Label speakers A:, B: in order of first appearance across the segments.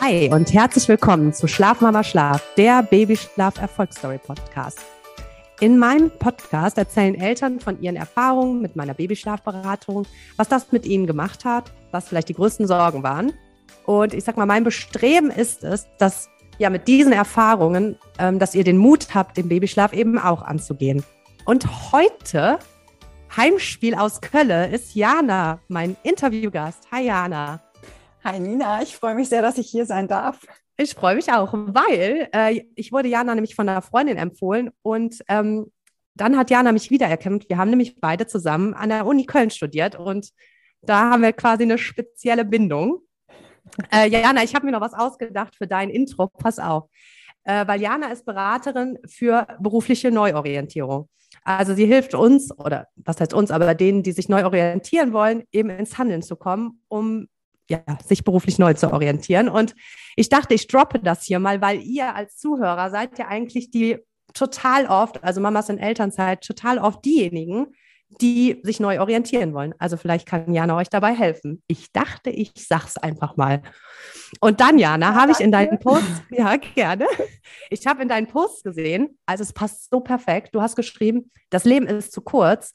A: Hi und herzlich willkommen zu Schlafmama Schlaf, der Babyschlaf Erfolgsstory Podcast. In meinem Podcast erzählen Eltern von ihren Erfahrungen mit meiner Babyschlafberatung, was das mit ihnen gemacht hat, was vielleicht die größten Sorgen waren. Und ich sag mal, mein Bestreben ist es, dass ja mit diesen Erfahrungen, ähm, dass ihr den Mut habt, den Babyschlaf eben auch anzugehen. Und heute Heimspiel aus Kölle ist Jana, mein Interviewgast. Hi Jana.
B: Hi Nina, ich freue mich sehr, dass ich hier sein darf.
A: Ich freue mich auch, weil äh, ich wurde Jana nämlich von einer Freundin empfohlen und ähm, dann hat Jana mich wiedererkannt. Wir haben nämlich beide zusammen an der Uni Köln studiert und da haben wir quasi eine spezielle Bindung. Äh, Jana, ich habe mir noch was ausgedacht für dein Intro. Pass auf. Äh, weil Jana ist Beraterin für berufliche Neuorientierung. Also sie hilft uns, oder was heißt uns, aber denen, die sich neu orientieren wollen, eben ins Handeln zu kommen, um ja, sich beruflich neu zu orientieren. Und ich dachte, ich droppe das hier mal, weil ihr als Zuhörer seid ja eigentlich die total oft, also Mamas in Elternzeit, total oft diejenigen, die sich neu orientieren wollen. Also vielleicht kann Jana euch dabei helfen. Ich dachte, ich sag's einfach mal. Und dann, Jana, habe ich in deinen Post, ja, gerne. Ich habe in deinen Post gesehen, also es passt so perfekt. Du hast geschrieben, das Leben ist zu kurz,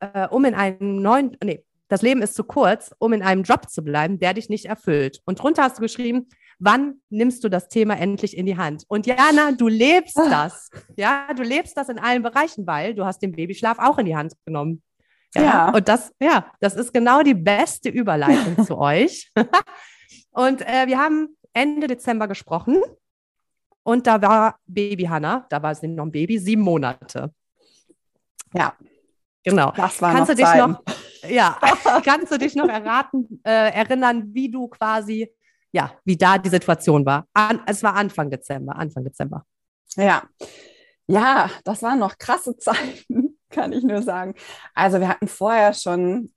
A: äh, um in einem neuen, nee, das Leben ist zu kurz, um in einem Job zu bleiben, der dich nicht erfüllt. Und drunter hast du geschrieben, wann nimmst du das Thema endlich in die Hand? Und Jana, du lebst ah. das. Ja, du lebst das in allen Bereichen, weil du hast den Babyschlaf auch in die Hand genommen. Ja. ja. Und das, ja, das ist genau die beste Überleitung zu euch. Und äh, wir haben Ende Dezember gesprochen. Und da war Baby Hannah, da war sie noch ein Baby, sieben Monate.
B: Ja.
A: Genau. Das war kannst noch du dich Zeiten. noch, ja, kannst du dich noch erraten, äh, erinnern, wie du quasi, ja, wie da die Situation war? An, es war Anfang Dezember, Anfang Dezember.
B: Ja. Ja, das waren noch krasse Zeiten, kann ich nur sagen. Also wir hatten vorher schon,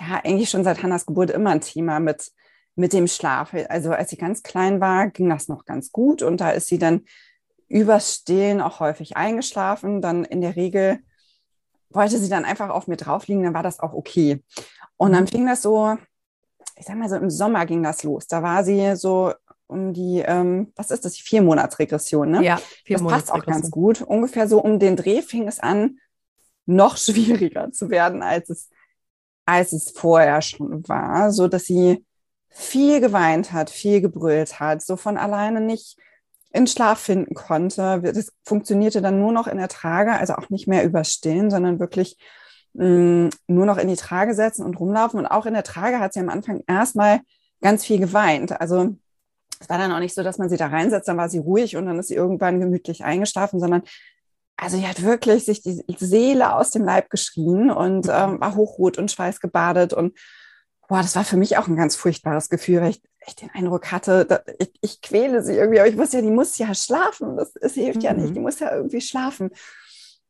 B: ja, eigentlich schon seit Hannas Geburt immer ein Thema mit, mit dem Schlaf. Also als sie ganz klein war, ging das noch ganz gut und da ist sie dann übers Stillen auch häufig eingeschlafen. Dann in der Regel wollte sie dann einfach auf mir drauf liegen, dann war das auch okay. Und dann mhm. fing das so, ich sag mal so im Sommer ging das los. Da war sie so um die, ähm, was ist das, die Viermonatsregression, ne?
A: Ja,
B: vier Das passt auch ganz gut. Ungefähr so um den Dreh fing es an, noch schwieriger zu werden, als es, als es vorher schon war, so dass sie viel geweint hat, viel gebrüllt hat, so von alleine nicht in Schlaf finden konnte. Das funktionierte dann nur noch in der Trage, also auch nicht mehr überstillen, sondern wirklich mh, mm, nur noch in die Trage setzen und rumlaufen. Und auch in der Trage hat sie am Anfang erstmal ganz viel geweint. Also es war dann auch nicht so, dass man sie da reinsetzt, dann war sie ruhig und dann ist sie irgendwann gemütlich eingeschlafen, sondern also sie hat wirklich sich die Seele aus dem Leib geschrien und mhm. ähm, war hochrot und schweißgebadet und boah, das war für mich auch ein ganz furchtbares Gefühl, weil ich, ich den Eindruck hatte, da, ich, ich, quäle sie irgendwie, aber ich wusste ja, die muss ja schlafen. Das, das hilft mhm. ja nicht, die mhm. muss ja irgendwie schlafen.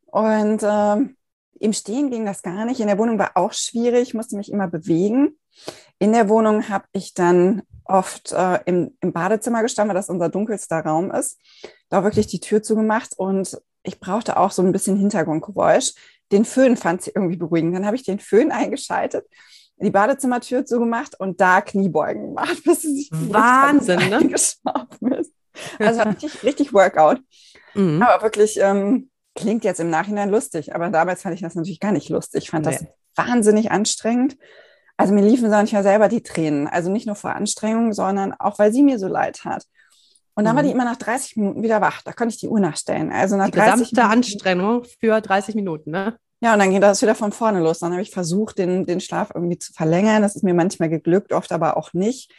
B: Und ähm, im Stehen ging das gar nicht. In der Wohnung war auch schwierig, musste mich immer bewegen. In der Wohnung habe ich dann oft äh, im, im Badezimmer gestanden, weil das unser dunkelster Raum ist. Da wirklich die Tür zugemacht und ich brauchte auch so ein bisschen Hintergrundgeräusch. Den Föhn fand sie irgendwie beruhigend. Dann habe ich den Föhn eingeschaltet die Badezimmertür zugemacht und da Kniebeugen gemacht, bis sie sich
A: Wahnsinn, ne?
B: geschlafen ist. Also richtig, richtig Workout. Mhm. Aber wirklich ähm, klingt jetzt im Nachhinein lustig, aber damals fand ich das natürlich gar nicht lustig. Ich fand nee. das wahnsinnig anstrengend. Also mir liefen manchmal selber die Tränen. Also nicht nur vor Anstrengung, sondern auch, weil sie mir so leid hat. Und dann mhm. war die immer nach 30 Minuten wieder wach. Da konnte ich die Uhr nachstellen. Also nach
A: die gesamte Minuten, Anstrengung für 30 Minuten, ne?
B: Ja, und dann geht das wieder von vorne los. Dann habe ich versucht, den, den Schlaf irgendwie zu verlängern. Das ist mir manchmal geglückt, oft aber auch nicht.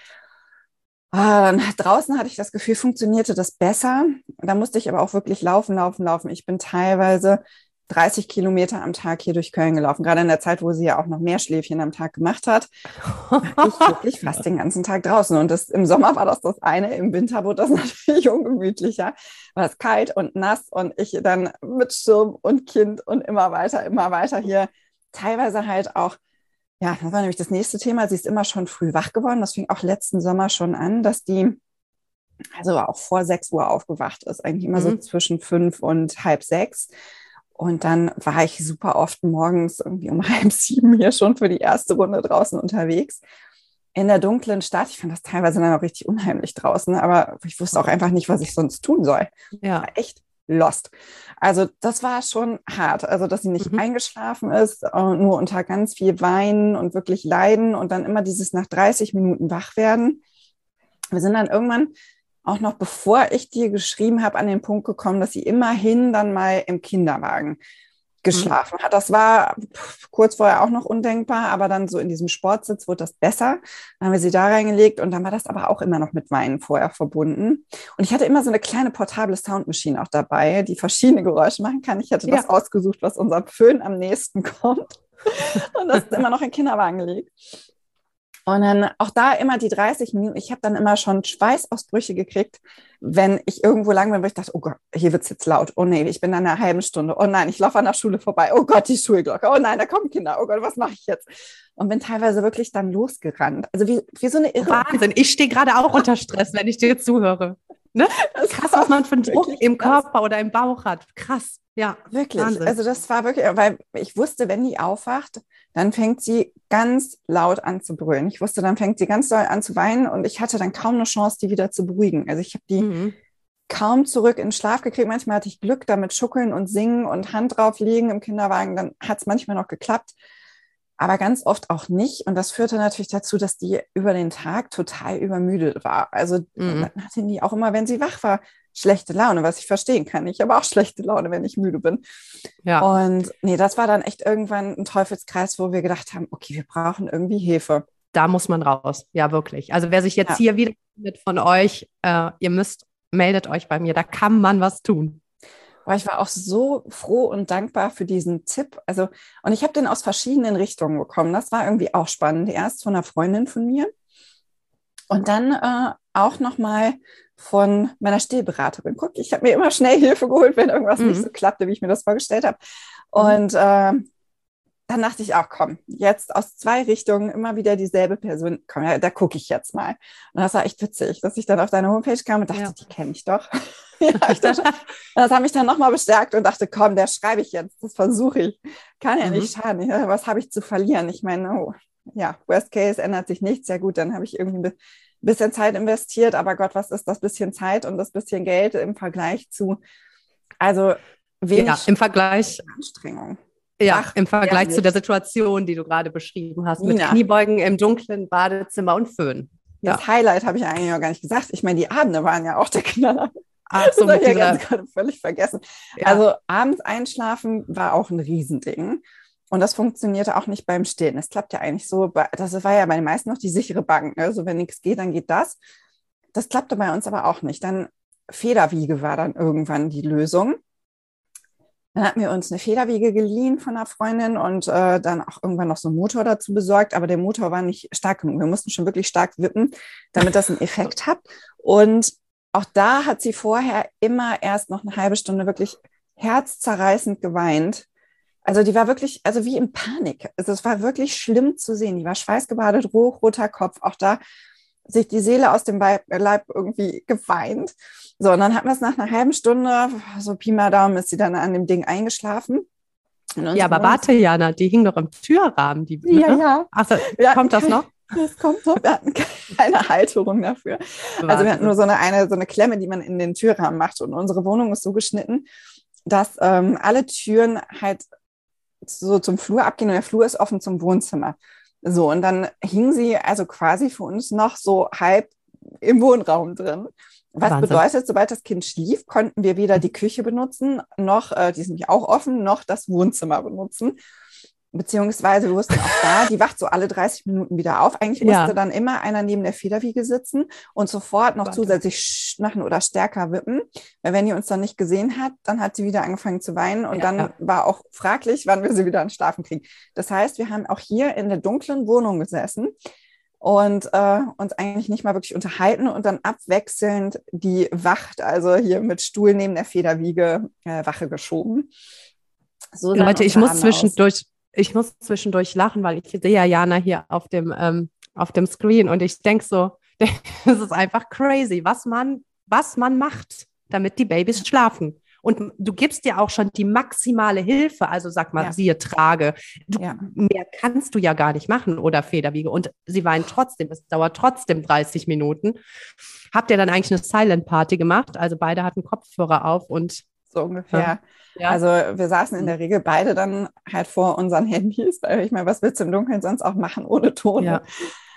B: Ah, draußen hatte ich das Gefühl, funktionierte das besser. Da musste ich aber auch wirklich laufen, laufen, laufen. Ich bin teilweise 30 Kilometer am Tag hier durch Köln gelaufen. Gerade in der Zeit, wo sie ja auch noch mehr Schläfchen am Tag gemacht hat, war ich wirklich fast den ganzen Tag draußen. Und das, im Sommer war das das eine, im Winter wurde das natürlich ungemütlicher. War es kalt und nass und ich dann mit Schirm und Kind und immer weiter, immer weiter hier. Teilweise halt auch, ja, das war nämlich das nächste Thema. Sie ist immer schon früh wach geworden. Das fing auch letzten Sommer schon an, dass die also auch vor sechs Uhr aufgewacht ist, eigentlich immer mhm. so zwischen fünf und halb sechs und dann war ich super oft morgens irgendwie um halb sieben hier schon für die erste Runde draußen unterwegs. in der dunklen Stadt. Ich fand das teilweise dann auch richtig unheimlich draußen, aber ich wusste auch einfach nicht, was ich sonst tun soll.
A: Ja.
B: War echt lost. Also das war schon hart. Also dass sie nicht
A: Mhm.
B: eingeschlafen ist, äh, nur unter ganz viel Weinen und wirklich Leiden und dann immer dieses nach 30 Minuten wach werden. Wir sind dann irgendwann auch noch bevor ich dir geschrieben habe, an den Punkt gekommen, dass sie immerhin dann mal im Kinderwagen geschlafen hat. Das war kurz vorher auch noch undenkbar, aber dann so in diesem Sportsitz wurde das besser. Dann haben wir sie da reingelegt und dann war das aber auch immer noch mit Weinen vorher verbunden. Und ich hatte immer so eine kleine portable Soundmaschine auch dabei, die verschiedene Geräusche machen kann. Ich hatte das
A: Ja.
B: ausgesucht, was unserem Föhn am nächsten kommt. Und das ist immer noch im Kinderwagen liegt. Und dann auch da immer die 30 Minuten. Ich habe dann immer schon Schweißausbrüche gekriegt, wenn ich irgendwo lang bin, wo ich dachte, oh Gott, hier wird's jetzt laut. Oh nee, ich bin an einer halben Stunde. Oh nein, ich laufe an der Schule vorbei. Oh Gott, die Schulglocke. Oh nein, da kommen Kinder. Oh Gott, was mache ich jetzt? Und bin teilweise wirklich dann losgerannt. Also wie, wie so eine Irre.
A: Wahnsinn. Ich stehe gerade auch unter Stress, wenn ich dir zuhöre. Ne?
B: Das
A: Krass, was man für einen Druck im
B: krass.
A: Körper oder im Bauch hat. Krass. Ja.
B: Wirklich.
A: Wahnsinn.
B: Also das war wirklich, weil ich wusste, wenn die aufwacht, dann fängt sie ganz laut an zu brüllen. Ich wusste, dann fängt sie ganz doll an zu weinen und ich hatte dann kaum eine Chance, die wieder zu beruhigen. Also ich habe die
A: Mhm.
B: kaum zurück in Schlaf gekriegt. Manchmal hatte ich Glück damit schuckeln und singen und Hand drauf liegen im Kinderwagen. Dann hat es manchmal noch geklappt, aber ganz oft auch nicht. Und das führte natürlich dazu, dass die über den Tag total übermüdet war. Also
A: Mhm.
B: dann hatte die auch immer, wenn sie wach war, schlechte Laune, was ich verstehen kann. Ich habe auch schlechte Laune, wenn ich müde bin.
A: Ja.
B: Und nee, das war dann echt irgendwann ein Teufelskreis, wo wir gedacht haben, okay, wir brauchen irgendwie Hilfe.
A: Da muss man raus. Ja, wirklich. Also wer sich jetzt
B: Ja.
A: hier wieder von euch, äh, ihr müsst, meldet euch bei mir. Da kann man was tun.
B: Aber ich war auch so froh und dankbar für diesen Tipp. Also, und ich habe den aus verschiedenen Richtungen bekommen. Das war irgendwie auch spannend. Erst von einer Freundin von mir und dann äh, auch nochmal von meiner Stillberaterin. Guck, ich habe mir immer schnell Hilfe geholt, wenn irgendwas
A: Mhm.
B: nicht so klappte, wie ich mir das vorgestellt habe. Und äh, dann dachte ich auch, komm, jetzt aus zwei Richtungen immer wieder dieselbe Person. Komm, ja, da gucke ich jetzt mal. Und das war echt witzig, dass ich dann auf deine Homepage kam und dachte,
A: Ja.
B: die kenne ich doch. ja, das, das hat mich dann nochmal bestärkt und dachte, komm, der schreibe ich jetzt, das versuche ich. Kann ja
A: Mhm.
B: nicht schaden. Was habe ich zu verlieren? Ich meine, oh, ja, Worst Case ändert sich nichts. Ja gut, dann habe ich irgendwie ein bi- bisschen Zeit investiert, aber Gott, was ist das bisschen Zeit und das bisschen Geld im Vergleich zu, also wenig
A: Ja, im Vergleich,
B: Anstrengung.
A: Ja,
B: Ach,
A: im Vergleich zu der Situation, die du gerade beschrieben hast, mit. Kniebeugen im dunklen Badezimmer und Föhn. Ja.
B: Das Highlight habe ich eigentlich noch gar nicht gesagt. Ich meine, die Abende waren ja auch der Knaller.
A: Ach
B: Das
A: so,
B: habe
A: mit
B: ich ja ganz gerade völlig vergessen.
A: ja,
B: Also abends einschlafen war auch ein Riesending. Und das funktionierte auch nicht beim Stillen. Es klappt ja eigentlich so, das war ja bei den meisten noch die sichere Bank. ne? Also wenn nichts geht, dann geht das. Das klappte bei uns aber auch nicht. Dann Federwiege war dann irgendwann die Lösung. Dann hatten wir uns eine Federwiege geliehen von einer Freundin und äh, dann auch irgendwann noch so einen Motor dazu besorgt, aber der Motor war nicht stark genug. Wir mussten schon wirklich stark wippen, damit das einen Effekt hat. Und auch da hat sie vorher immer erst noch eine halbe Stunde wirklich herzzerreißend geweint. Also die war wirklich, also wie in Panik. Also es war wirklich schlimm zu sehen. Die war schweißgebadet, roter Kopf. Auch da sich die Seele aus dem Leib Leib irgendwie geweint. So, und dann hatten wir es nach einer halben Stunde, so Pi mal Daumen, ist sie dann an dem Ding eingeschlafen.
A: Ja, aber warte, Jana, die hing doch im Türrahmen. Die,
B: Ja,
A: ne?
B: ja.
A: Ach so,
B: Wir
A: kommt das noch?
B: Das kommt noch. Wir hatten keine Halterung dafür. Also wir hatten nur so eine, eine, so eine Klemme, die man in den Türrahmen macht. Und unsere Wohnung ist so geschnitten, dass ähm, alle Türen halt so zum Flur abgehen und der Flur ist offen zum Wohnzimmer. So, und dann hing sie also quasi für uns noch so halb im Wohnraum drin. Was
A: Wahnsinn.
B: bedeutet, sobald das Kind schlief, konnten wir weder die Küche benutzen, noch, äh, die ist nämlich auch offen, noch das Wohnzimmer benutzen. Beziehungsweise wir wussten auch da, die wacht so alle 30 Minuten wieder auf. Eigentlich musste
A: Ja.
B: dann immer einer neben der Federwiege sitzen und sofort noch
A: Wahnsinn.
B: zusätzlich sch- machen oder stärker wippen. Weil wenn die uns dann nicht gesehen hat, dann hat sie wieder angefangen zu weinen und
A: Ja,
B: dann
A: ja.
B: war auch fraglich, wann wir sie wieder ans Schlafen kriegen. Das heißt, wir haben auch hier in der dunklen Wohnung gesessen und äh, uns eigentlich nicht mal wirklich unterhalten und dann abwechselnd die Wacht, also hier mit Stuhl neben der Federwiege, äh, Wache geschoben. So
A: Leute, ich muss zwischendurch, ich muss zwischendurch lachen, weil ich sehe ja Jana hier auf dem, ähm, auf dem Screen und ich denke so, das ist einfach crazy, was man, was man macht, damit die Babys schlafen. und du gibst dir auch schon die maximale Hilfe, also sag mal,
B: Ja.
A: siehe Trage. Du,
B: Ja.
A: Mehr kannst du ja gar nicht machen oder Federwiege. Und sie weinen trotzdem, es dauert trotzdem 30 Minuten. Habt ihr dann eigentlich eine Silent Party gemacht? Also beide hatten Kopfhörer auf und
B: So ungefähr.
A: Ja.
B: Also wir saßen in der Regel beide dann halt vor unseren Handys, weil ich meine, was willst du im Dunkeln sonst auch machen ohne Ton?
A: ja,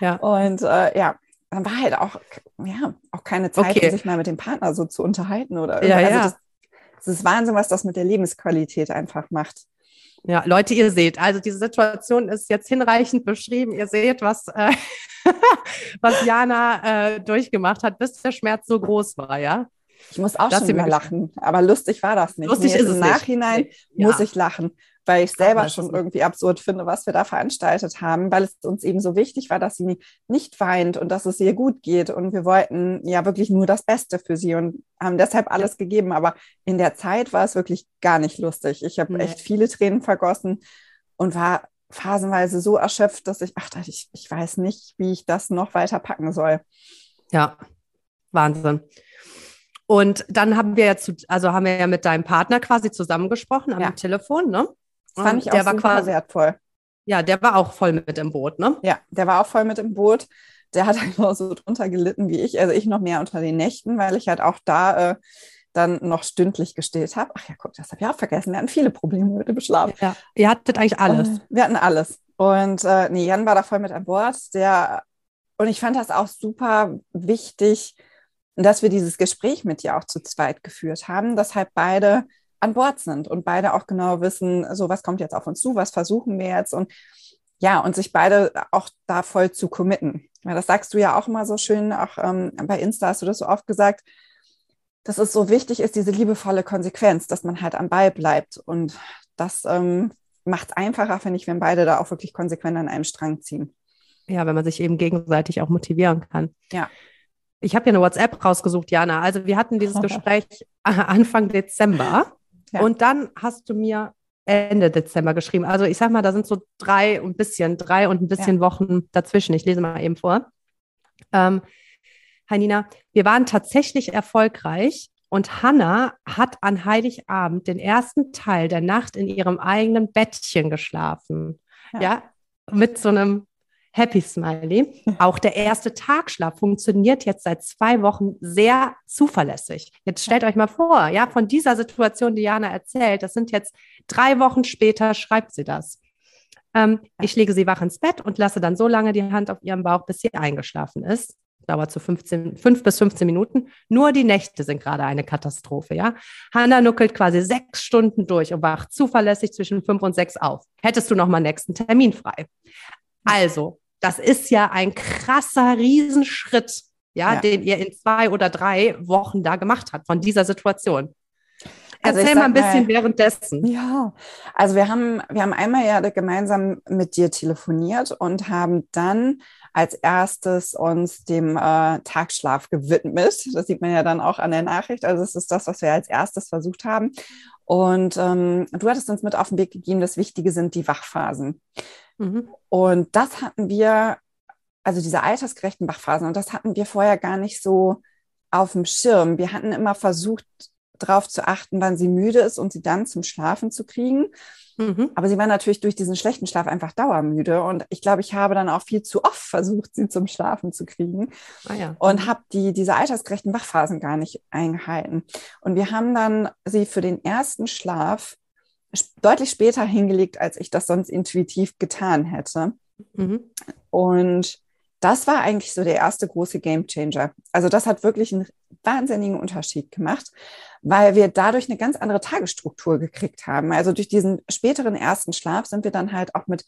A: ja.
B: Und äh, ja, dann war halt auch, ja, auch keine Zeit,
A: Okay.
B: um sich mal mit dem Partner so zu unterhalten oder
A: Ja,
B: also
A: ja.
B: Das, das ist Wahnsinn, was das mit der Lebensqualität einfach macht.
A: Ja, Leute, ihr seht, also diese Situation ist jetzt hinreichend beschrieben. Ihr seht, was, äh, was Jana äh, durchgemacht hat, bis der Schmerz so groß war, ja.
B: Ich muss auch
A: Das
B: schon immer lachen, aber lustig war das nicht.
A: Lustig
B: Nee,
A: ist
B: Im
A: es nicht.
B: Nachhinein
A: Nee.
B: muss
A: Ja.
B: ich lachen, weil ich selber schon irgendwie absurd finde, was wir da veranstaltet haben, weil es uns eben so wichtig war, dass sie nicht weint und dass es ihr gut geht. Und wir wollten ja wirklich nur das Beste für sie und haben deshalb alles gegeben. Aber in der Zeit war es wirklich gar nicht lustig. Ich habe
A: Nee.
B: echt viele Tränen vergossen und war phasenweise so erschöpft, dass ich, ach, ich, ich weiß nicht, wie ich das noch weiter packen soll.
A: Ja, Wahnsinn. Und dann haben wir ja zu, also haben wir ja mit deinem Partner quasi zusammengesprochen am
B: Ja.
A: Telefon, ne?
B: Das fand ich
A: der
B: auch
A: war
B: super
A: quasi,
B: wertvoll.
A: ja, der war auch voll mit im Boot, ne?
B: Ja, der war auch voll mit im Boot. Der hat genauso drunter gelitten wie ich. Also ich noch mehr unter den Nächten, weil ich halt auch da äh, dann noch stündlich gestillt habe. Ach ja, guck, das habe ich auch vergessen. Wir hatten viele Probleme mit dem Schlaf.
A: Ja. Ihr hattet eigentlich alles.
B: Und wir hatten alles. Und äh, nee, Jan war da voll mit an Bord. Der, und ich fand das auch super wichtig, dass wir dieses Gespräch mit dir auch zu zweit geführt haben, dass halt beide an Bord sind und beide auch genau wissen, so was kommt jetzt auf uns zu, was versuchen wir jetzt und ja, und sich beide auch da voll zu committen. Ja, das sagst du ja auch immer so schön, auch ähm, bei Insta hast du das so oft gesagt, dass es so wichtig ist, diese liebevolle Konsequenz, dass man halt am Ball bleibt. Und das ähm, macht es einfacher, finde ich, wenn beide da auch wirklich konsequent an einem Strang ziehen.
A: Ja, wenn man sich eben gegenseitig auch motivieren kann.
B: Ja.
A: Ich habe ja eine WhatsApp rausgesucht, Jana. Also wir hatten dieses Gespräch Anfang Dezember
B: Ja.
A: und dann hast du mir Ende Dezember geschrieben. Also ich sag mal, da sind so drei und ein bisschen, drei und ein bisschen Wochen dazwischen. Ich lese mal eben vor. Ähm, Hi Nina, wir waren tatsächlich erfolgreich und Hannah hat an Heiligabend den ersten Teil der Nacht in ihrem eigenen Bettchen geschlafen.
B: Ja.
A: Ja, mit so einem Happy Smiley. Auch der erste Tagschlaf funktioniert jetzt seit zwei Wochen sehr zuverlässig. Jetzt stellt euch mal vor, ja, von dieser Situation, die Jana erzählt, das sind jetzt drei Wochen später, schreibt sie das. Ähm, ich lege sie wach ins Bett und lasse dann so lange die Hand auf ihrem Bauch, bis sie eingeschlafen ist. Dauert so 15, 5 bis 15 Minuten. Nur die Nächte sind gerade eine Katastrophe, ja. Hanna nuckelt quasi sechs Stunden durch und wacht zuverlässig zwischen fünf und sechs auf. Hättest du noch mal nächsten Termin frei. Also, das ist ja ein krasser Riesenschritt, ja,
B: Ja.
A: den ihr in zwei oder drei Wochen da gemacht habt von dieser Situation.
B: Also
A: Erzähl mal ein bisschen
B: mal-
A: währenddessen.
B: Ja, also wir haben, wir haben einmal ja gemeinsam mit dir telefoniert und haben dann als erstes uns dem äh, Tagschlaf gewidmet. Das sieht man ja dann auch an der Nachricht. Also es ist das, was wir als erstes versucht haben. Und ähm, du hattest uns mit auf den Weg gegeben, das Wichtige sind die Wachphasen.
A: Mhm.
B: Und das hatten wir, also diese altersgerechten Wachphasen, und das hatten wir vorher gar nicht so auf dem Schirm. Wir hatten immer versucht, darauf zu achten, wann sie müde ist und sie dann zum Schlafen zu kriegen.
A: Mhm.
B: Aber sie war natürlich durch diesen schlechten Schlaf einfach dauermüde. Und ich glaube, ich habe dann auch viel zu oft versucht, sie zum Schlafen zu kriegen
A: Ah, ja.
B: und habe die, diese altersgerechten Wachphasen gar nicht eingehalten. Und wir haben dann sie für den ersten Schlaf deutlich später hingelegt, als ich das sonst intuitiv getan hätte.
A: Mhm.
B: Und das war eigentlich so der erste große Gamechanger. Also das hat wirklich einen wahnsinnigen Unterschied gemacht, weil wir dadurch eine ganz andere Tagesstruktur gekriegt haben. Also durch diesen späteren ersten Schlaf sind wir dann halt auch mit,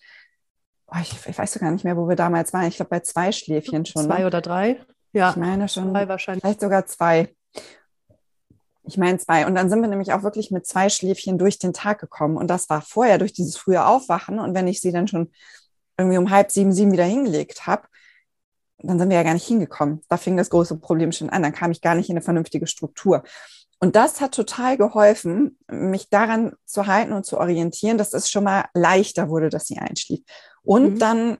B: oh, ich, ich weiß gar nicht mehr, wo wir damals waren. Ich glaube bei zwei Schläfchen schon.
A: Zwei
B: ne?
A: oder drei? Ja,
B: Ich meine schon,
A: zwei wahrscheinlich.
B: vielleicht sogar zwei. Ich meine zwei. Und dann sind wir nämlich auch wirklich mit zwei Schläfchen durch den Tag gekommen. Und das war vorher durch dieses frühe Aufwachen. Und wenn ich sie dann schon irgendwie um halb sieben, sieben wieder hingelegt habe, dann sind wir ja gar nicht hingekommen. Da fing das große Problem schon an. Dann kam ich gar nicht in eine vernünftige Struktur. Und das hat total geholfen, mich daran zu halten und zu orientieren, dass es schon mal leichter wurde, dass sie einschlief. Und
A: Mhm.
B: dann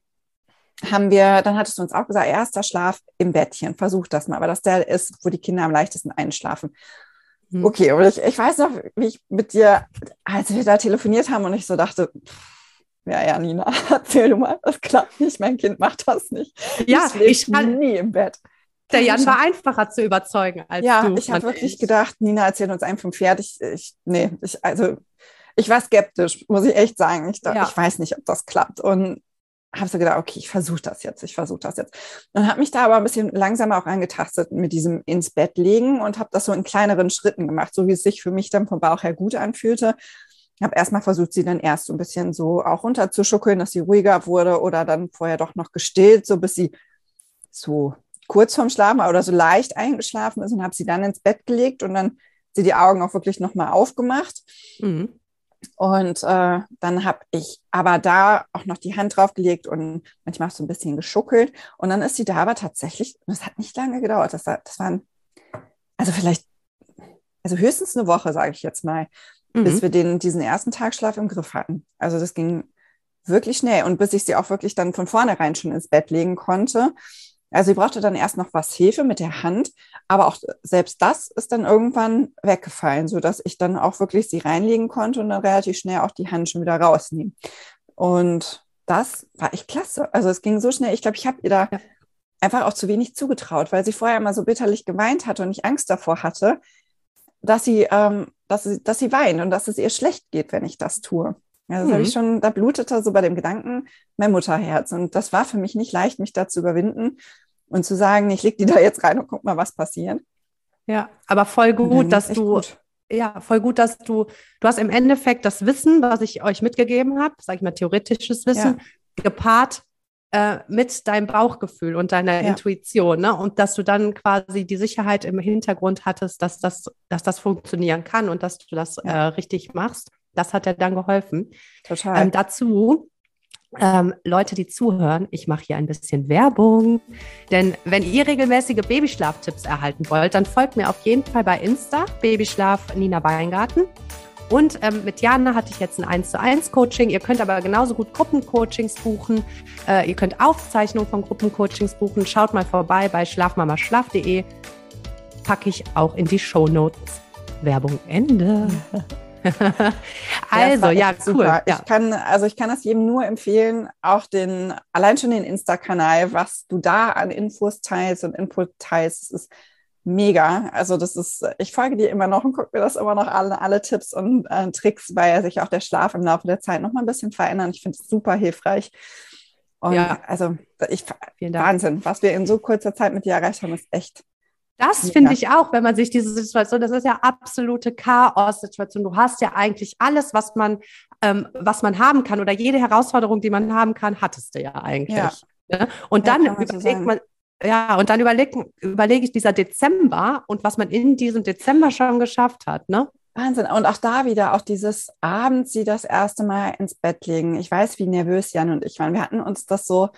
B: haben wir, dann hattest du uns auch gesagt, erster Schlaf im Bettchen. Versuch das mal. Aber dass der ist, wo die Kinder am leichtesten einschlafen. Hm. Okay, und ich, ich weiß noch, wie ich mit dir, als wir da telefoniert haben und ich so dachte, ja, ja, Nina, erzähl du mal, das klappt nicht, mein Kind macht das nicht.
A: Ja, ich
B: kann nie im Bett.
A: Der Jan war einfacher zu überzeugen als
B: ja,
A: du.
B: Ja, ich habe wirklich gedacht, Nina erzählt uns einen vom Pferd. Ich, ich, nee, ich, also ich war skeptisch, muss ich echt sagen. Ich, ja. ich weiß nicht, ob das klappt. Und habe so gedacht, okay, ich versuche das jetzt, ich versuche das jetzt. Und habe mich da aber ein bisschen langsamer auch angetastet mit diesem ins Bett legen und habe das so in kleineren Schritten gemacht, so wie es sich für mich dann vom Bauch her gut anfühlte. Habe erstmal versucht, sie dann erst so ein bisschen so auch runterzuschuckeln, dass sie ruhiger wurde oder dann vorher doch noch gestillt, so bis sie so kurz vorm Schlafen oder so leicht eingeschlafen ist und habe sie dann ins Bett gelegt und dann sie die Augen auch wirklich nochmal aufgemacht. Mhm. Und äh, dann habe ich aber da auch noch die Hand draufgelegt und manchmal auch so ein bisschen geschuckelt. Und dann ist sie da aber tatsächlich, das hat nicht lange gedauert, das, das waren, also vielleicht, also höchstens eine Woche, sage ich jetzt mal, mhm. bis wir den, diesen ersten Tagschlaf im Griff hatten. Also das ging wirklich schnell und bis ich sie auch wirklich dann von vornherein schon ins Bett legen konnte. Also sie brauchte dann erst noch was Hilfe mit der Hand, aber auch selbst das ist dann irgendwann weggefallen, sodass ich dann auch wirklich sie reinlegen konnte und dann relativ schnell auch die Hand schon wieder rausnehmen. Und das war echt klasse. Also es ging so schnell. Ich glaube, ich habe ihr da einfach auch zu wenig zugetraut, weil sie vorher immer so bitterlich geweint hatte und ich Angst davor hatte, dass sie, ähm, dass sie, dass sie weint und dass es ihr schlecht geht, wenn ich das tue. Ja, das mhm. habe ich schon, da blutete so bei dem Gedanken mein Mutterherz. Und das war für mich nicht leicht, mich da zu überwinden und zu sagen, ich leg die da jetzt rein und guck mal, was passiert.
A: Ja, aber voll gut, dass du, gut. ja, voll gut, dass du, du hast im Endeffekt das Wissen, was ich euch mitgegeben habe, sag ich mal, theoretisches Wissen, ja. gepaart äh, mit deinem Bauchgefühl und deiner ja. Intuition, ne? Und dass du dann quasi die Sicherheit im Hintergrund hattest, dass das, dass das funktionieren kann und dass du das ja. äh, richtig machst. Das hat dir dann geholfen. Total. Ähm, dazu ähm, Leute, die zuhören, ich mache hier ein bisschen Werbung. Denn wenn ihr regelmäßige Babyschlaftipps erhalten wollt, dann folgt mir auf jeden Fall bei Insta, Babyschlaf Nina Weingarten. Und ähm, mit Jana hatte ich jetzt ein 1 zu 1 Coaching. Ihr könnt aber genauso gut Gruppencoachings buchen. Äh, ihr könnt Aufzeichnungen von Gruppencoachings buchen. Schaut mal vorbei bei schlafmamaschlaf.de. Packe ich auch in die Show Notes. Werbung Ende. also, ja, cool. Ja.
B: Ich kann, also ich kann das jedem nur empfehlen, auch den, allein schon den Insta-Kanal, was du da an Infos teilst und Input teilst, ist mega. Also das ist, ich folge dir immer noch und gucke mir das immer noch alle, alle Tipps und äh, Tricks, weil sich auch der Schlaf im Laufe der Zeit noch mal ein bisschen verändert. Ich finde es super hilfreich. Und ja. also ich, Wahnsinn, was wir in so kurzer Zeit mit dir erreicht haben, ist echt
A: das finde ich auch, wenn man sich diese Situation, das ist ja absolute Chaos-Situation. Du hast ja eigentlich alles, was man, ähm, was man haben kann oder jede Herausforderung, die man haben kann, hattest du ja eigentlich. Ja. Ne? Und ja, dann überlegt so man, ja, und dann überlege überleg ich dieser Dezember und was man in diesem Dezember schon geschafft hat, ne?
B: Wahnsinn. Und auch da wieder, auch dieses Abend sie das erste Mal ins Bett legen. Ich weiß, wie nervös Jan und ich waren. Wir hatten uns das so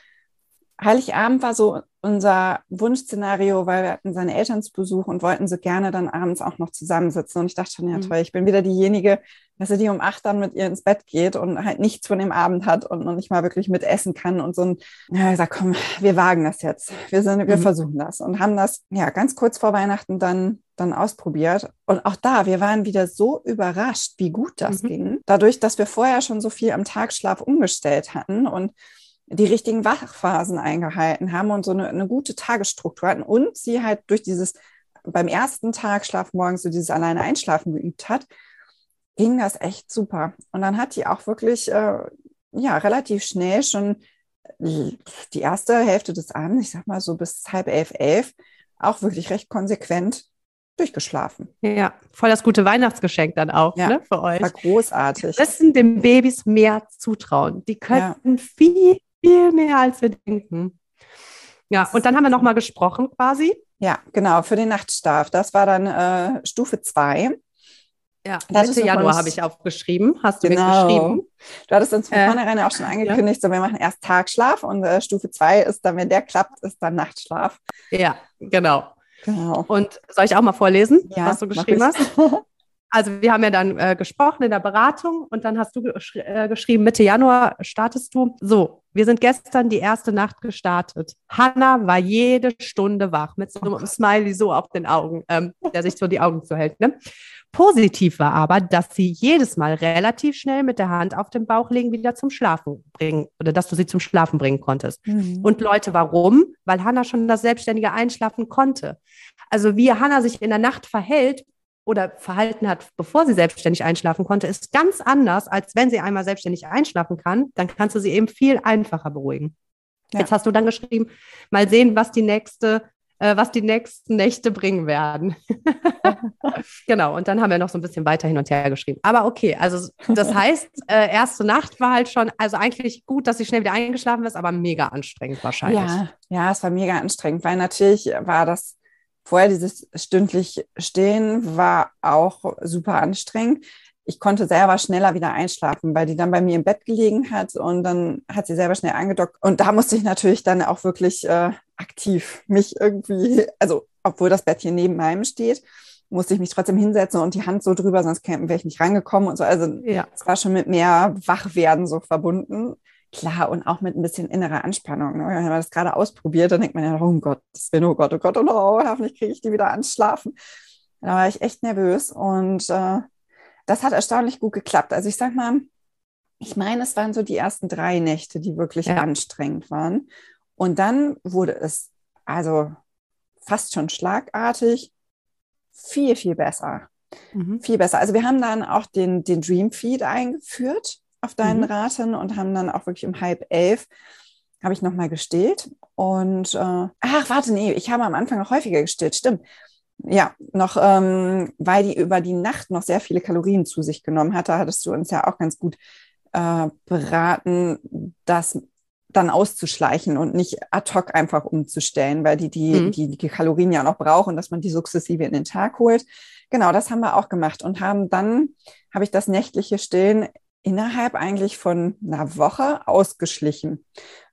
B: Heiligabend war so unser Wunschszenario, weil wir hatten seine Eltern zu Besuch und wollten so gerne dann abends auch noch zusammensitzen. Und ich dachte schon, ja mhm. toll, ich bin wieder diejenige, dass sie die um acht dann mit ihr ins Bett geht und halt nichts von dem Abend hat und noch nicht mal wirklich mit essen kann. Und so ein, ja, ich sag, komm, wir wagen das jetzt. Wir sind, wir mhm. versuchen das und haben das ja ganz kurz vor Weihnachten dann dann ausprobiert. Und auch da, wir waren wieder so überrascht, wie gut das mhm. ging. Dadurch, dass wir vorher schon so viel am Tagschlaf umgestellt hatten und die richtigen Wachphasen eingehalten haben und so eine, eine gute Tagesstruktur hatten und sie halt durch dieses beim ersten Tag Schlaf morgens so dieses alleine Einschlafen geübt hat, ging das echt super. Und dann hat die auch wirklich äh, ja relativ schnell schon die erste Hälfte des Abends, ich sag mal so bis halb elf, elf, auch wirklich recht konsequent durchgeschlafen.
A: Ja, voll das gute Weihnachtsgeschenk dann auch ja, ne, für euch.
B: War großartig.
A: Wir müssen den Babys mehr zutrauen. Die können ja. viel viel mehr, als wir denken. Ja, und dann haben wir nochmal gesprochen quasi.
B: Ja, genau, für den Nachtschlaf. Das war dann äh, Stufe 2.
A: Ja, Mitte Januar habe ich aufgeschrieben. Hast du genau. mir geschrieben?
B: Du hattest uns von äh, vornherein auch schon angekündigt, ja. so wir machen erst Tagschlaf und äh, Stufe 2 ist dann, wenn der klappt, ist dann Nachtschlaf.
A: Ja, genau. genau. Und soll ich auch mal vorlesen, ja, was du geschrieben hast? Also wir haben ja dann äh, gesprochen in der Beratung und dann hast du gesch äh, geschrieben, Mitte Januar startest du. So, wir sind gestern die erste Nacht gestartet. Hanna war jede Stunde wach mit so einem Smiley so auf den Augen, ähm, der sich so die Augen zuhält. Ne? Positiv war aber, dass sie jedes Mal relativ schnell mit der Hand auf den Bauch legen wieder zum Schlafen bringen oder dass du sie zum Schlafen bringen konntest. Mhm. Und Leute, warum? Weil Hanna schon das selbstständige Einschlafen konnte. Also wie Hanna sich in der Nacht verhält, oder verhalten hat, bevor sie selbstständig einschlafen konnte, ist ganz anders, als wenn sie einmal selbstständig einschlafen kann. Dann kannst du sie eben viel einfacher beruhigen. Ja. Jetzt hast du dann geschrieben, mal sehen, was die nächste äh, was die nächsten Nächte bringen werden. genau, und dann haben wir noch so ein bisschen weiter hin und her geschrieben. Aber okay, also das heißt, äh, erste Nacht war halt schon, also eigentlich gut, dass sie schnell wieder eingeschlafen ist, aber mega anstrengend wahrscheinlich.
B: Ja, ja, es war mega anstrengend, weil natürlich war das Vorher dieses stündlich Stehen war auch super anstrengend. Ich konnte selber schneller wieder einschlafen, weil die dann bei mir im Bett gelegen hat und dann hat sie selber schnell angedockt. Und da musste ich natürlich dann auch wirklich äh, aktiv mich irgendwie, also obwohl das Bettchen neben meinem steht, musste ich mich trotzdem hinsetzen und die Hand so drüber, sonst wäre ich nicht rangekommen und so. Also ja. es war schon mit mehr Wachwerden so verbunden. Klar, und auch mit ein bisschen innerer Anspannung. Ne? Wenn man das gerade ausprobiert, dann denkt man ja, oh Gott, das bin, oh Gott, oh Gott, oh no, hoffentlich kriege ich die wieder ans Schlafen. Da war ich echt nervös und äh, das hat erstaunlich gut geklappt. Also ich sag mal, ich meine, es waren so die ersten drei Nächte, die wirklich ja. anstrengend waren. Und dann wurde es also fast schon schlagartig viel, viel besser. Mhm. Viel besser. Also wir haben dann auch den, den Dream Feed eingeführt auf deinen mhm. Raten und haben dann auch wirklich um halb elf habe ich nochmal gestillt. Und äh, ach, warte, nee, ich habe am Anfang noch häufiger gestillt, stimmt. Ja, noch, ähm, weil die über die Nacht noch sehr viele Kalorien zu sich genommen hatte, hattest du uns ja auch ganz gut äh, beraten, das dann auszuschleichen und nicht ad hoc einfach umzustellen, weil die die, mhm. die die Kalorien ja noch brauchen, dass man die sukzessive in den Tag holt. Genau, das haben wir auch gemacht und haben dann, habe ich das nächtliche Stillen innerhalb eigentlich von einer Woche ausgeschlichen.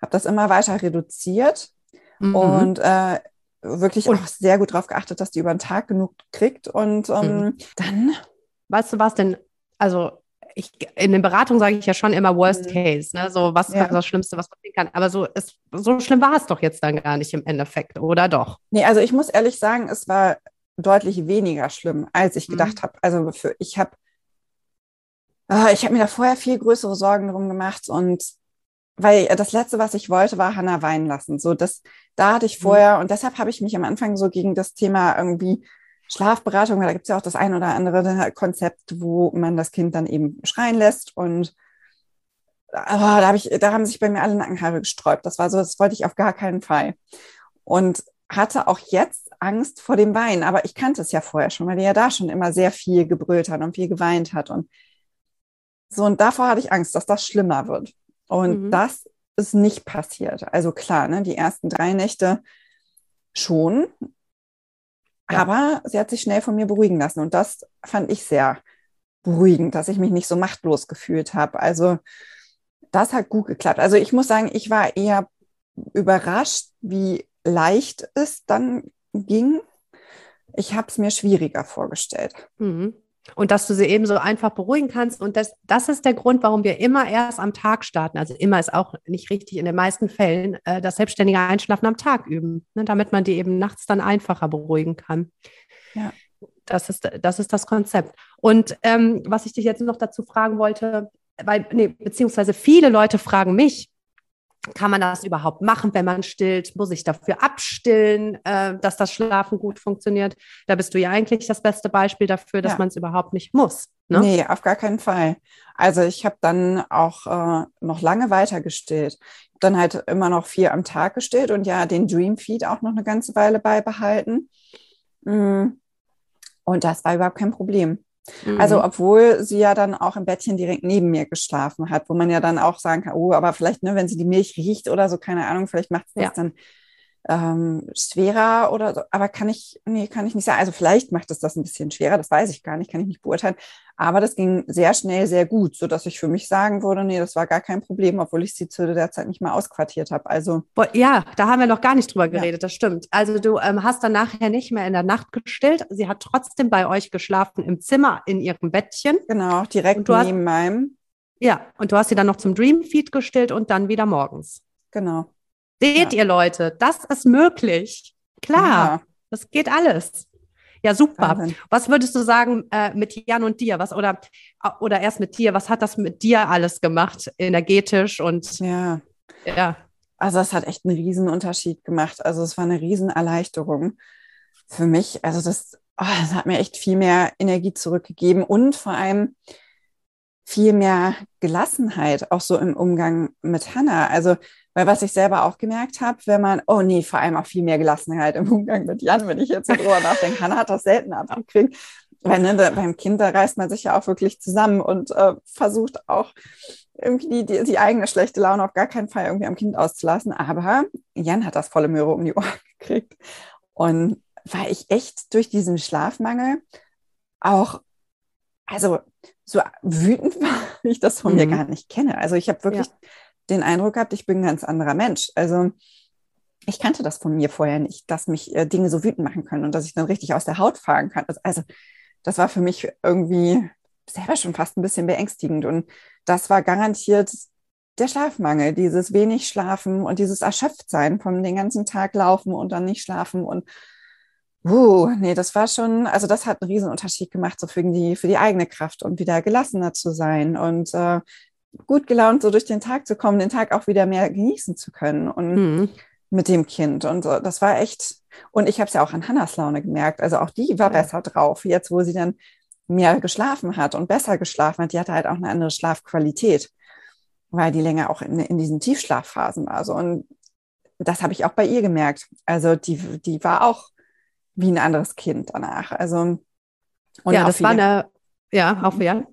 B: Habe das immer weiter reduziert mhm. und äh, wirklich und auch sehr gut darauf geachtet, dass die über den Tag genug kriegt. Und ähm, mhm. dann.
A: Weißt du was denn? Also ich, in den Beratungen sage ich ja schon immer Worst mhm. Case, ne? So was ja. das Schlimmste, was passieren kann. Aber so, ist, so schlimm war es doch jetzt dann gar nicht im Endeffekt, oder doch?
B: Nee, also ich muss ehrlich sagen, es war deutlich weniger schlimm, als ich gedacht mhm. habe. Also für, ich habe äh, ich habe mir da vorher viel größere Sorgen drum gemacht und weil das letzte, was ich wollte, war Hannah weinen lassen. So, das, da hatte ich mhm. vorher, mhm. und deshalb habe ich mich am Anfang so gegen das Thema irgendwie Schlafberatung, weil da gibt es ja auch das ein oder andere Konzept, wo man das Kind dann eben schreien lässt. Und aber da, hab ich, da haben sich bei mir alle Nackenhaare gesträubt. Das war so, das wollte ich auf gar keinen Fall. Und hatte auch jetzt Angst vor dem Weinen. Aber ich kannte es ja vorher schon, weil die ja da schon immer sehr viel gebrüllt hat und viel geweint hat. Und so, und davor hatte ich Angst, dass das schlimmer wird. Und mhm. das ist nicht passiert. Also klar, ne, die ersten drei Nächte schon. Ja. Aber sie hat sich schnell von mir beruhigen lassen. Und das fand ich sehr beruhigend, dass ich mich nicht so machtlos gefühlt habe. Also das hat gut geklappt. Also ich muss sagen, ich war eher überrascht, wie leicht es dann ging. Ich habe es mir schwieriger vorgestellt.
A: Mhm. Und dass du sie eben so einfach beruhigen kannst. Und das, das ist der Grund, warum wir immer erst am Tag starten. Also immer ist auch nicht richtig in den meisten Fällen, äh, das selbstständige Einschlafen am Tag üben, ne, damit man die eben nachts dann einfacher beruhigen kann. Ja. Das ist, das ist das Konzept. Und ähm, was ich dich jetzt noch dazu fragen wollte, weil, nee, beziehungsweise viele Leute fragen mich, kann man das überhaupt machen, wenn man stillt? Muss ich dafür abstillen, äh, dass das Schlafen gut funktioniert? Da bist du ja eigentlich das beste Beispiel dafür, dass ja. man es überhaupt nicht muss.
B: Ne? Nee, auf gar keinen Fall. Also ich habe dann auch äh, noch lange weiter gestillt. Dann halt immer noch vier am Tag gestillt und ja, den Dream Feed auch noch eine ganze Weile beibehalten. Mm. Und das war überhaupt kein Problem. Also, mhm. Also, obwohl sie ja dann auch im Bettchen direkt neben mir geschlafen hat, wo man ja dann auch sagen kann, oh, aber vielleicht, ne, wenn sie die Milch riecht oder so, keine Ahnung, vielleicht macht es das ja. dann ähm, schwerer oder so, aber kann ich, nee, kann ich nicht sagen. Also vielleicht macht es das ein bisschen schwerer, das weiß ich gar nicht, kann ich nicht beurteilen. Aber das ging sehr schnell, sehr gut, sodass ich für mich sagen würde, nee, das war gar kein Problem, obwohl ich sie zu der Zeit nicht mal ausquartiert habe. Also
A: ja, da haben wir noch gar nicht drüber geredet, ja. das stimmt. Also du ähm, hast dann nachher nicht mehr in der Nacht gestillt. Sie hat trotzdem bei euch geschlafen im Zimmer in ihrem Bettchen.
B: Genau, direkt neben meinem.
A: Ja, und du hast sie dann noch zum Dreamfeed gestillt und dann wieder morgens.
B: Genau.
A: Seht ja. ihr Leute, das ist möglich. Klar, ja. das geht alles. Ja, super. Wahnsinn. Was würdest du sagen äh, mit Jan und dir? Was oder, oder erst mit dir? Was hat das mit dir alles gemacht, energetisch und
B: ja.
A: ja.
B: Also es hat echt einen riesen Unterschied gemacht. Also es war eine riesen Erleichterung für mich. Also das, oh, das hat mir echt viel mehr Energie zurückgegeben und vor allem viel mehr Gelassenheit, auch so im Umgang mit Hannah. Also weil was ich selber auch gemerkt habe, wenn man, oh nee, vor allem auch viel mehr Gelassenheit im Umgang mit Jan, wenn ich jetzt so drüber nachdenke, Hannah hat das selten abgekriegt. Weil ne, beim Kind, da reißt man sich ja auch wirklich zusammen und äh, versucht auch irgendwie die, die, die, eigene schlechte Laune auf gar keinen Fall irgendwie am Kind auszulassen. Aber Jan hat das volle Möhre um die Ohren gekriegt. Und war ich echt durch diesen Schlafmangel auch, also so wütend war, wie ich das von mhm. mir gar nicht kenne. Also ich habe wirklich ja den Eindruck gehabt, ich bin ein ganz anderer Mensch. Also ich kannte das von mir vorher nicht, dass mich äh, Dinge so wütend machen können und dass ich dann richtig aus der Haut fahren kann. Also das war für mich irgendwie selber schon fast ein bisschen beängstigend. Und das war garantiert der Schlafmangel, dieses wenig Schlafen und dieses Erschöpftsein vom den ganzen Tag laufen und dann nicht schlafen und Uh, nee, das war schon, also das hat einen riesen Unterschied gemacht, so für die, für die eigene Kraft und wieder gelassener zu sein und äh, gut gelaunt so durch den Tag zu kommen, den Tag auch wieder mehr genießen zu können und mhm. mit dem Kind. Und so, das war echt, und ich habe es ja auch an Hannas Laune gemerkt. Also auch die war ja. besser drauf, jetzt wo sie dann mehr geschlafen hat und besser geschlafen hat. Die hatte halt auch eine andere Schlafqualität, weil die länger auch in, in diesen Tiefschlafphasen war. So. Und das habe ich auch bei ihr gemerkt. Also die, die war auch wie ein anderes Kind danach. Also
A: und ja, das war eine, ja, auch für Jan.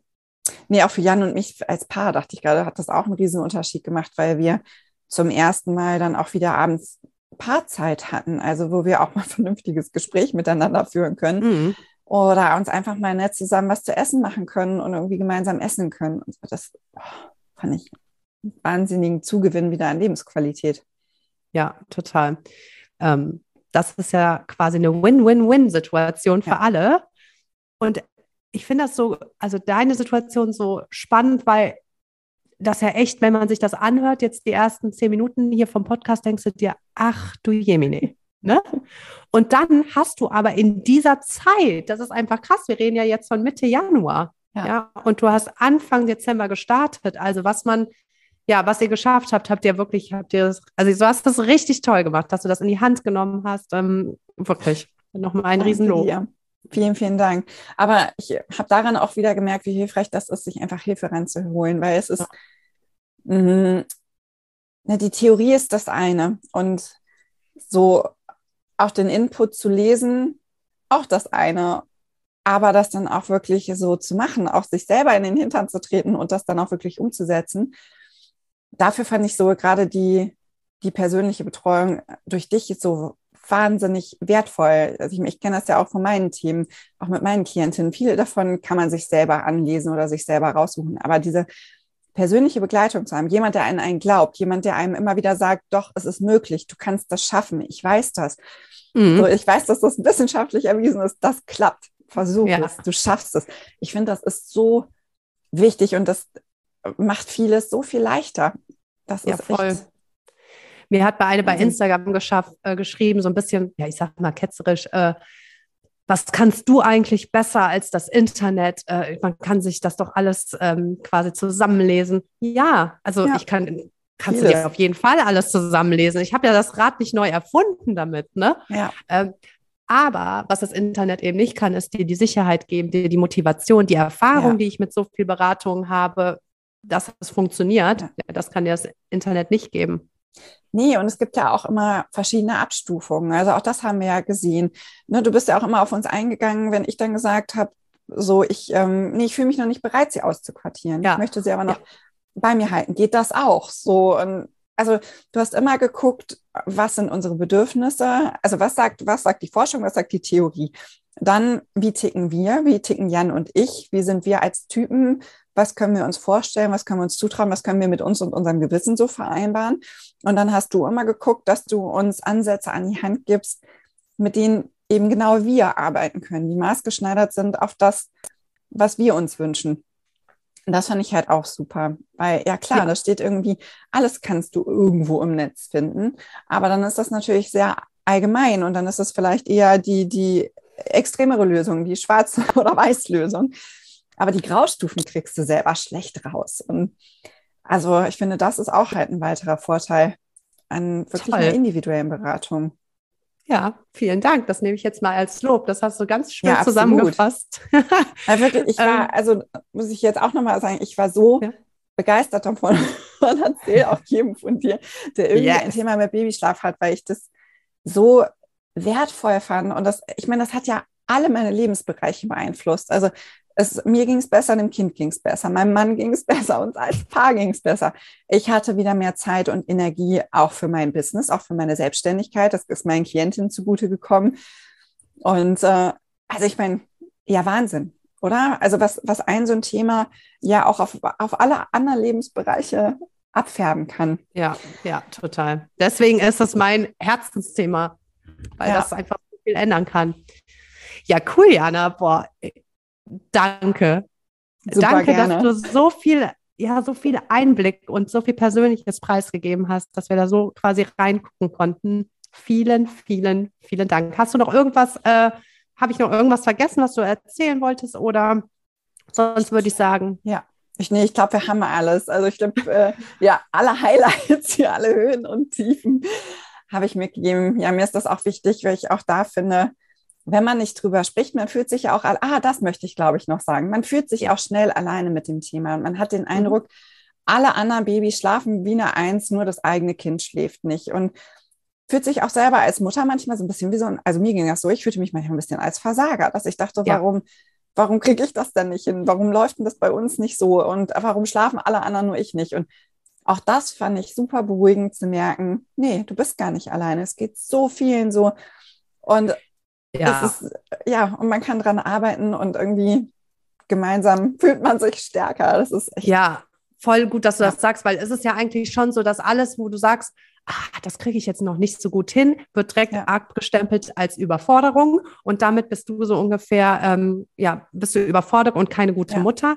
B: Nee, auch für Jan und mich als Paar, dachte ich gerade, hat das auch einen riesen Unterschied gemacht, weil wir zum ersten Mal dann auch wieder abends Paarzeit hatten, also wo wir auch mal ein vernünftiges Gespräch miteinander führen können. Mhm. Oder uns einfach mal nett zusammen was zu essen machen können und irgendwie gemeinsam essen können. Und das oh, fand ich einen wahnsinnigen Zugewinn wieder an Lebensqualität.
A: Ja, total. Ähm, das ist ja quasi eine Win-Win-Win-Situation für ja. alle. Und ich finde das so, also deine Situation so spannend, weil das ja echt, wenn man sich das anhört, jetzt die ersten zehn Minuten hier vom Podcast, denkst du dir, ach du Jemine. Ne? Und dann hast du aber in dieser Zeit, das ist einfach krass, wir reden ja jetzt von Mitte Januar, ja. ja, und du hast Anfang Dezember gestartet. Also was man, ja, was ihr geschafft habt, habt ihr wirklich, habt ihr, also du hast das richtig toll gemacht, dass du das in die Hand genommen hast. Ähm, wirklich, nochmal ein Riesenlob. Ja.
B: Vielen, vielen Dank. Aber ich habe daran auch wieder gemerkt, wie hilfreich das ist, sich einfach Hilfe ranzuholen, weil es ist, mh, mm, ne, die Theorie ist das eine und so auch den Input zu lesen, auch das eine. Aber das dann auch wirklich so zu machen, auch sich selber in den Hintern zu treten und das dann auch wirklich umzusetzen. Dafür fand ich so gerade die, die persönliche Betreuung durch dich so wahnsinnig wertvoll. Also ich, ich kenne das ja auch von meinen Themen, auch mit meinen Klientinnen. Viele davon kann man sich selber anlesen oder sich selber raussuchen. Aber diese persönliche Begleitung zu haben, jemand, der an einen glaubt, jemand, der einem immer wieder sagt, doch, es ist möglich, du kannst das schaffen, ich weiß das. Mhm. So, ich weiß, dass das wissenschaftlich erwiesen ist, das klappt. Versuch ja. es, du schaffst es. Ich finde, das ist so wichtig und das macht vieles so viel leichter. Das ja, ist voll. Echt
A: mir hat bei eine bei Instagram geschafft, äh, geschrieben, so ein bisschen, ja, ich sag mal ketzerisch, äh, was kannst du eigentlich besser als das Internet? Äh, man kann sich das doch alles ähm, quasi zusammenlesen. Ja, also ja. ich kann, kannst Vieles. du dir auf jeden Fall alles zusammenlesen. Ich habe ja das Rad nicht neu erfunden damit, ne?
B: Ja.
A: Ähm, aber was das Internet eben nicht kann, ist dir die Sicherheit geben, dir die Motivation, die Erfahrung, ja. die ich mit so viel Beratung habe, dass es funktioniert. Das kann dir das Internet nicht geben.
B: Nee, und es gibt ja auch immer verschiedene Abstufungen. Also auch das haben wir ja gesehen. Ne, du bist ja auch immer auf uns eingegangen, wenn ich dann gesagt habe, so, ich, ähm, nee, ich fühle mich noch nicht bereit, sie auszuquartieren. Ja. Ich möchte sie aber noch ja. bei mir halten. Geht das auch? So, und also du hast immer geguckt, was sind unsere Bedürfnisse? Also was sagt, was sagt die Forschung, was sagt die Theorie? Dann, wie ticken wir? Wie ticken Jan und ich? Wie sind wir als Typen? Was können wir uns vorstellen? Was können wir uns zutrauen? Was können wir mit uns und unserem Gewissen so vereinbaren? Und dann hast du immer geguckt, dass du uns Ansätze an die Hand gibst, mit denen eben genau wir arbeiten können, die maßgeschneidert sind auf das, was wir uns wünschen. Und das fand ich halt auch super, weil ja klar, ja. da steht irgendwie, alles kannst du irgendwo im Netz finden, aber dann ist das natürlich sehr allgemein und dann ist es vielleicht eher die, die extremere Lösung, die schwarze oder weiß Lösung. Aber die Graustufen kriegst du selber schlecht raus. Und also ich finde, das ist auch halt ein weiterer Vorteil an wirklich Toll. einer individuellen Beratung.
A: Ja, vielen Dank. Das nehme ich jetzt mal als Lob. Das hast du ganz schön ja, zusammengefasst.
B: ja, wirklich, ich war, ähm. also muss ich jetzt auch nochmal sagen, ich war so ja. begeistert davon und erzähle auch jedem von dir, der irgendwie yes. ein Thema mit Babyschlaf hat, weil ich das so wertvoll fand. Und das, ich meine, das hat ja alle meine Lebensbereiche beeinflusst. Also es, mir ging es besser, dem Kind ging es besser, meinem Mann ging es besser, uns als Paar ging es besser. Ich hatte wieder mehr Zeit und Energie auch für mein Business, auch für meine Selbstständigkeit. Das ist meinen Klientinnen zugute gekommen. Und äh, also ich meine, ja, Wahnsinn, oder? Also was, was ein so ein Thema ja auch auf, auf alle anderen Lebensbereiche abfärben kann.
A: Ja, ja, total. Deswegen ist das mein Herzensthema, weil ja. das einfach so viel ändern kann. Ja, cool, Jana. Boah, danke. Super danke, gerne. dass du so viel, ja, so viel Einblick und so viel Persönliches preisgegeben hast, dass wir da so quasi reingucken konnten. Vielen, vielen, vielen Dank. Hast du noch irgendwas, äh, habe ich noch irgendwas vergessen, was du erzählen wolltest? Oder sonst würde ich sagen.
B: Ja, ich, nee, ich glaube, wir haben alles. Also ich glaube, äh, ja, alle Highlights hier, alle Höhen und Tiefen habe ich mitgegeben. Ja, mir ist das auch wichtig, weil ich auch da finde, wenn man nicht drüber spricht, man fühlt sich ja auch, ah, das möchte ich, glaube ich, noch sagen. Man fühlt sich auch schnell alleine mit dem Thema und man hat den mhm. Eindruck, alle anderen Babys schlafen wie eine Eins, nur das eigene Kind schläft nicht. Und fühlt sich auch selber als Mutter manchmal so ein bisschen wie so ein, also mir ging das so, ich fühlte mich manchmal ein bisschen als Versager, dass ich dachte, ja. warum, warum kriege ich das denn nicht hin? Warum läuft denn das bei uns nicht so? Und warum schlafen alle anderen nur ich nicht? Und auch das fand ich super beruhigend zu merken, nee, du bist gar nicht alleine. Es geht so vielen so. Und ja. Ist, ja, und man kann dran arbeiten und irgendwie gemeinsam fühlt man sich stärker. Das ist
A: echt. Ja, voll gut, dass du ja. das sagst, weil es ist ja eigentlich schon so, dass alles, wo du sagst, ah, das kriege ich jetzt noch nicht so gut hin, wird direkt ja. abgestempelt als Überforderung und damit bist du so ungefähr, ähm, ja, bist du überfordert und keine gute ja. Mutter.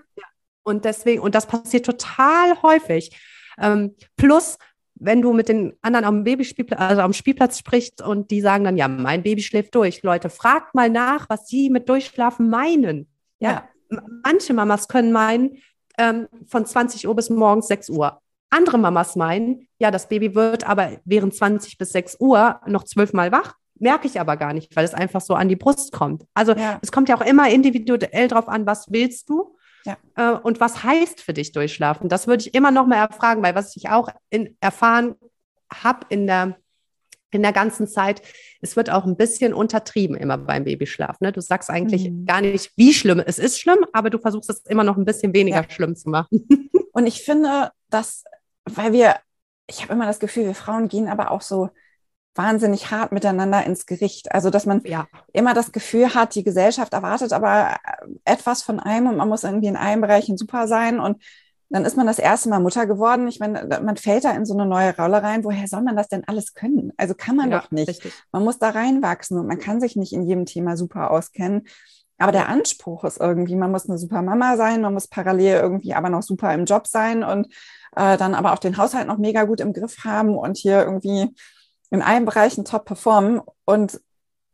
A: Und deswegen, und das passiert total häufig. Ähm, plus, wenn du mit den anderen am Babyspielplatz, also am Spielplatz sprichst und die sagen dann, ja, mein Baby schläft durch. Leute, fragt mal nach, was sie mit Durchschlafen meinen. Ja, ja. manche Mamas können meinen, ähm, von 20 Uhr bis morgens 6 Uhr. Andere Mamas meinen, ja, das Baby wird aber während 20 bis 6 Uhr noch zwölfmal wach. Merke ich aber gar nicht, weil es einfach so an die Brust kommt. Also ja. es kommt ja auch immer individuell drauf an, was willst du ja. Äh, und was heißt für dich durchschlafen? Das würde ich immer noch mal erfragen, weil was ich auch in, erfahren habe in der, in der ganzen Zeit, es wird auch ein bisschen untertrieben immer beim Babyschlaf. Ne? Du sagst eigentlich mhm. gar nicht, wie schlimm es ist schlimm, aber du versuchst es immer noch ein bisschen weniger ja. schlimm zu machen.
B: Und ich finde, dass, weil wir, ich habe immer das Gefühl, wir Frauen gehen aber auch so wahnsinnig hart miteinander ins Gericht. Also, dass man ja. immer das Gefühl hat, die Gesellschaft erwartet aber etwas von einem und man muss irgendwie in allen Bereichen super sein und dann ist man das erste Mal Mutter geworden. Ich meine, man fällt da in so eine neue Rolle rein. Woher soll man das denn alles können? Also kann man ja, doch nicht. Richtig. Man muss da reinwachsen und man kann sich nicht in jedem Thema super auskennen. Aber der Anspruch ist irgendwie, man muss eine super Mama sein, man muss parallel irgendwie aber noch super im Job sein und äh, dann aber auch den Haushalt noch mega gut im Griff haben und hier irgendwie in allen Bereichen top performen und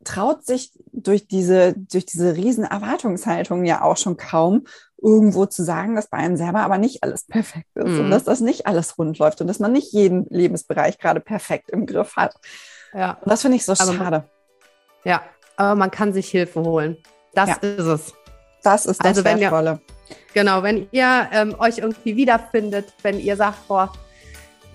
B: traut sich durch diese, durch diese riesen Erwartungshaltung ja auch schon kaum irgendwo zu sagen, dass bei einem selber aber nicht alles perfekt ist mhm. und dass das nicht alles rund läuft und dass man nicht jeden Lebensbereich gerade perfekt im Griff hat. Ja. Und das finde ich so aber schade. Man,
A: ja, aber man kann sich Hilfe holen. Das ja. ist es.
B: Das ist das also wenn Wertvolle.
A: Ihr, genau, wenn ihr ähm, euch irgendwie wiederfindet, wenn ihr sagt, boah,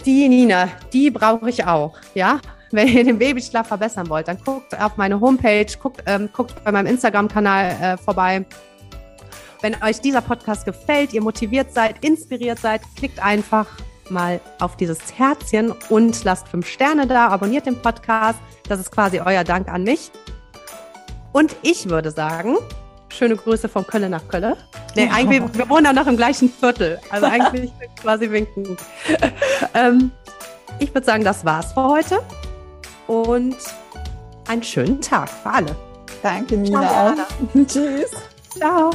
A: die Nina, die brauche ich auch, ja, wenn ihr den Babyschlaf verbessern wollt, dann guckt auf meine Homepage, guckt, ähm, guckt bei meinem Instagram-Kanal äh, vorbei. Wenn euch dieser Podcast gefällt, ihr motiviert seid, inspiriert seid, klickt einfach mal auf dieses Herzchen und lasst fünf Sterne da, abonniert den Podcast. Das ist quasi euer Dank an mich. Und ich würde sagen, schöne Grüße von Köln nach Köln. Nee, eigentlich, wir wohnen auch noch im gleichen Viertel. Also eigentlich quasi winken. ähm, ich würde sagen, das war's für heute. Und einen schönen Tag für alle.
B: Danke, Nina.
A: Ciao,
B: Tschüss.
A: Ciao.